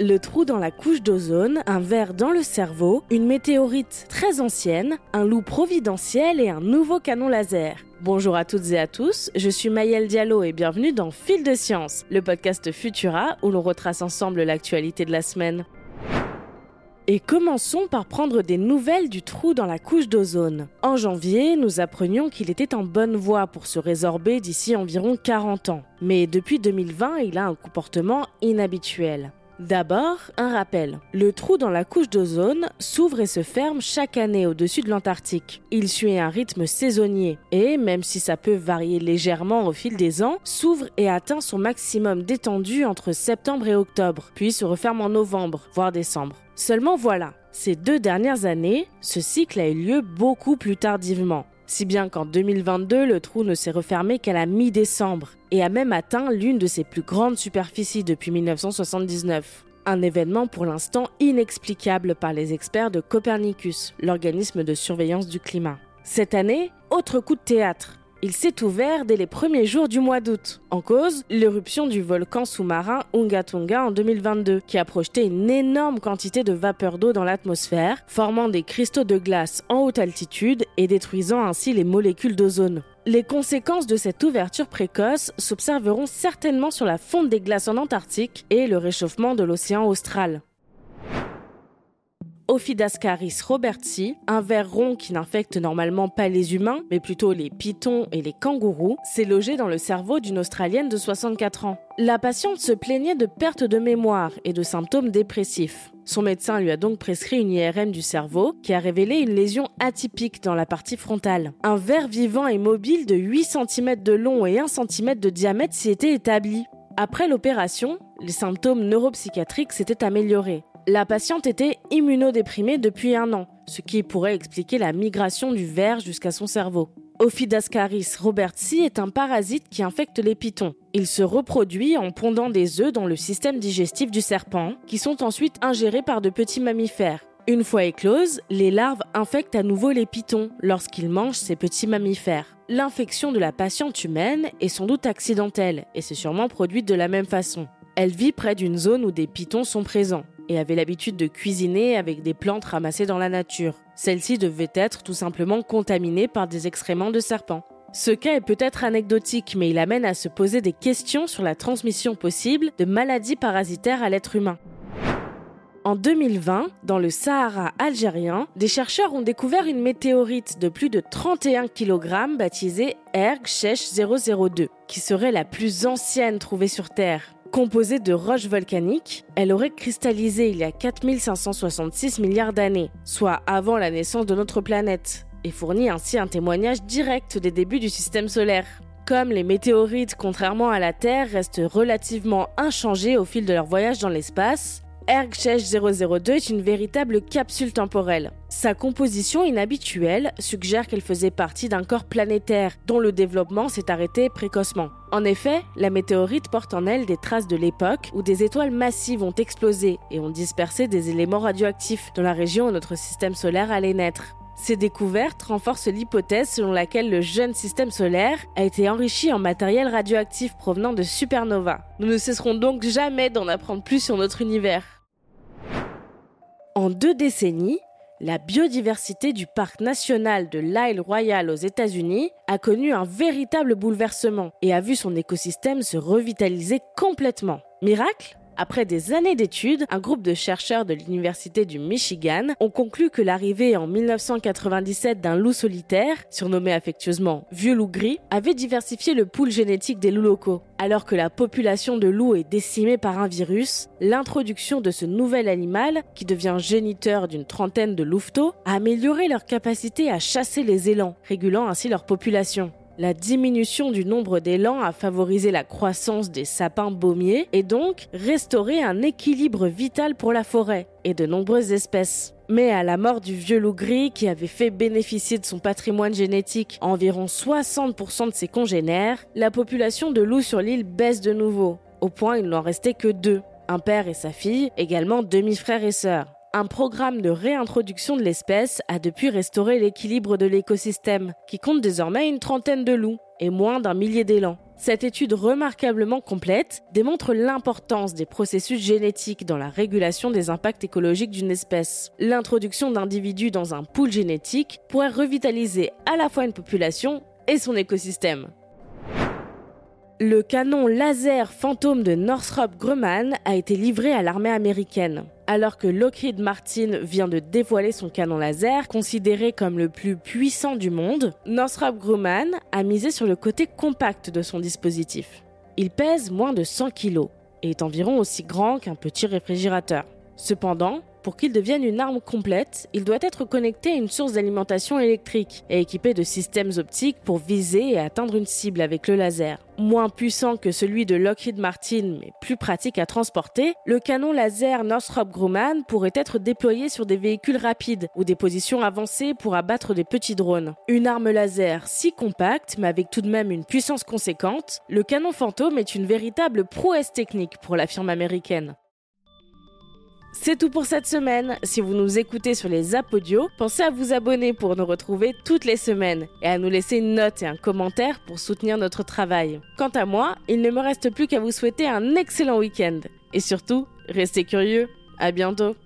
le trou dans la couche d'ozone, un verre dans le cerveau, une météorite très ancienne, un loup providentiel et un nouveau canon laser. Bonjour à toutes et à tous, je suis Mayel Diallo et bienvenue dans Fil de Science, le podcast Futura où l'on retrace ensemble l'actualité de la semaine. Et commençons par prendre des nouvelles du trou dans la couche d'ozone. En janvier, nous apprenions qu'il était en bonne voie pour se résorber d'ici environ 40 ans. Mais depuis 2020, il a un comportement inhabituel. D'abord, un rappel. Le trou dans la couche d'ozone s'ouvre et se ferme chaque année au-dessus de l'Antarctique. Il suit un rythme saisonnier et, même si ça peut varier légèrement au fil des ans, s'ouvre et atteint son maximum d'étendue entre septembre et octobre, puis se referme en novembre, voire décembre. Seulement voilà, ces deux dernières années, ce cycle a eu lieu beaucoup plus tardivement. Si bien qu'en 2022, le trou ne s'est refermé qu'à la mi-décembre et a même atteint l'une de ses plus grandes superficies depuis 1979. Un événement pour l'instant inexplicable par les experts de Copernicus, l'organisme de surveillance du climat. Cette année, autre coup de théâtre. Il s'est ouvert dès les premiers jours du mois d'août. En cause, l'éruption du volcan sous-marin Unga Tonga en 2022, qui a projeté une énorme quantité de vapeur d'eau dans l'atmosphère, formant des cristaux de glace en haute altitude et détruisant ainsi les molécules d'ozone. Les conséquences de cette ouverture précoce s'observeront certainement sur la fonte des glaces en Antarctique et le réchauffement de l'océan austral. Ophidascaris robertsi, un ver rond qui n'infecte normalement pas les humains, mais plutôt les pitons et les kangourous, s'est logé dans le cerveau d'une Australienne de 64 ans. La patiente se plaignait de perte de mémoire et de symptômes dépressifs. Son médecin lui a donc prescrit une IRM du cerveau qui a révélé une lésion atypique dans la partie frontale. Un ver vivant et mobile de 8 cm de long et 1 cm de diamètre s'y était établi. Après l'opération, les symptômes neuropsychiatriques s'étaient améliorés. La patiente était immunodéprimée depuis un an, ce qui pourrait expliquer la migration du ver jusqu'à son cerveau. Ophidascaris robertsi est un parasite qui infecte les pitons. Il se reproduit en pondant des œufs dans le système digestif du serpent, qui sont ensuite ingérés par de petits mammifères. Une fois écloses, les larves infectent à nouveau les pitons lorsqu'ils mangent ces petits mammifères. L'infection de la patiente humaine est sans doute accidentelle et s'est sûrement produite de la même façon. Elle vit près d'une zone où des pitons sont présents et avait l'habitude de cuisiner avec des plantes ramassées dans la nature. Celle-ci devait être tout simplement contaminée par des excréments de serpents. Ce cas est peut-être anecdotique, mais il amène à se poser des questions sur la transmission possible de maladies parasitaires à l'être humain. En 2020, dans le Sahara algérien, des chercheurs ont découvert une météorite de plus de 31 kg baptisée Erg 002, qui serait la plus ancienne trouvée sur Terre. Composée de roches volcaniques, elle aurait cristallisé il y a 4566 milliards d'années, soit avant la naissance de notre planète, et fournit ainsi un témoignage direct des débuts du système solaire. Comme les météorites, contrairement à la Terre, restent relativement inchangées au fil de leur voyage dans l'espace, Ergchesh 002 est une véritable capsule temporelle. Sa composition inhabituelle suggère qu'elle faisait partie d'un corps planétaire dont le développement s'est arrêté précocement. En effet, la météorite porte en elle des traces de l'époque où des étoiles massives ont explosé et ont dispersé des éléments radioactifs dans la région où notre système solaire allait naître. Ces découvertes renforcent l'hypothèse selon laquelle le jeune système solaire a été enrichi en matériel radioactif provenant de supernovas. Nous ne cesserons donc jamais d'en apprendre plus sur notre univers. En deux décennies, la biodiversité du parc national de l'Isle Royale aux États-Unis a connu un véritable bouleversement et a vu son écosystème se revitaliser complètement. Miracle? Après des années d'études, un groupe de chercheurs de l'Université du Michigan ont conclu que l'arrivée en 1997 d'un loup solitaire, surnommé affectueusement vieux loup gris, avait diversifié le pool génétique des loups locaux. Alors que la population de loups est décimée par un virus, l'introduction de ce nouvel animal, qui devient géniteur d'une trentaine de louveteaux, a amélioré leur capacité à chasser les élans, régulant ainsi leur population. La diminution du nombre d'élans a favorisé la croissance des sapins baumiers et donc restauré un équilibre vital pour la forêt et de nombreuses espèces. Mais à la mort du vieux loup gris qui avait fait bénéficier de son patrimoine génétique environ 60% de ses congénères, la population de loups sur l'île baisse de nouveau, au point il n'en restait que deux, un père et sa fille, également demi-frères et sœurs. Un programme de réintroduction de l'espèce a depuis restauré l'équilibre de l'écosystème, qui compte désormais une trentaine de loups et moins d'un millier d'élans. Cette étude remarquablement complète démontre l'importance des processus génétiques dans la régulation des impacts écologiques d'une espèce. L'introduction d'individus dans un pool génétique pourrait revitaliser à la fois une population et son écosystème. Le canon laser fantôme de Northrop Grumman a été livré à l'armée américaine. Alors que Lockheed Martin vient de dévoiler son canon laser, considéré comme le plus puissant du monde, Northrop Grumman a misé sur le côté compact de son dispositif. Il pèse moins de 100 kg et est environ aussi grand qu'un petit réfrigérateur. Cependant, pour qu'il devienne une arme complète, il doit être connecté à une source d'alimentation électrique et équipé de systèmes optiques pour viser et atteindre une cible avec le laser. Moins puissant que celui de Lockheed Martin, mais plus pratique à transporter, le canon laser Northrop Grumman pourrait être déployé sur des véhicules rapides ou des positions avancées pour abattre des petits drones. Une arme laser si compacte, mais avec tout de même une puissance conséquente, le canon fantôme est une véritable prouesse technique pour la firme américaine. C'est tout pour cette semaine. Si vous nous écoutez sur les apodios, pensez à vous abonner pour nous retrouver toutes les semaines et à nous laisser une note et un commentaire pour soutenir notre travail. Quant à moi, il ne me reste plus qu'à vous souhaiter un excellent week-end. Et surtout, restez curieux. À bientôt.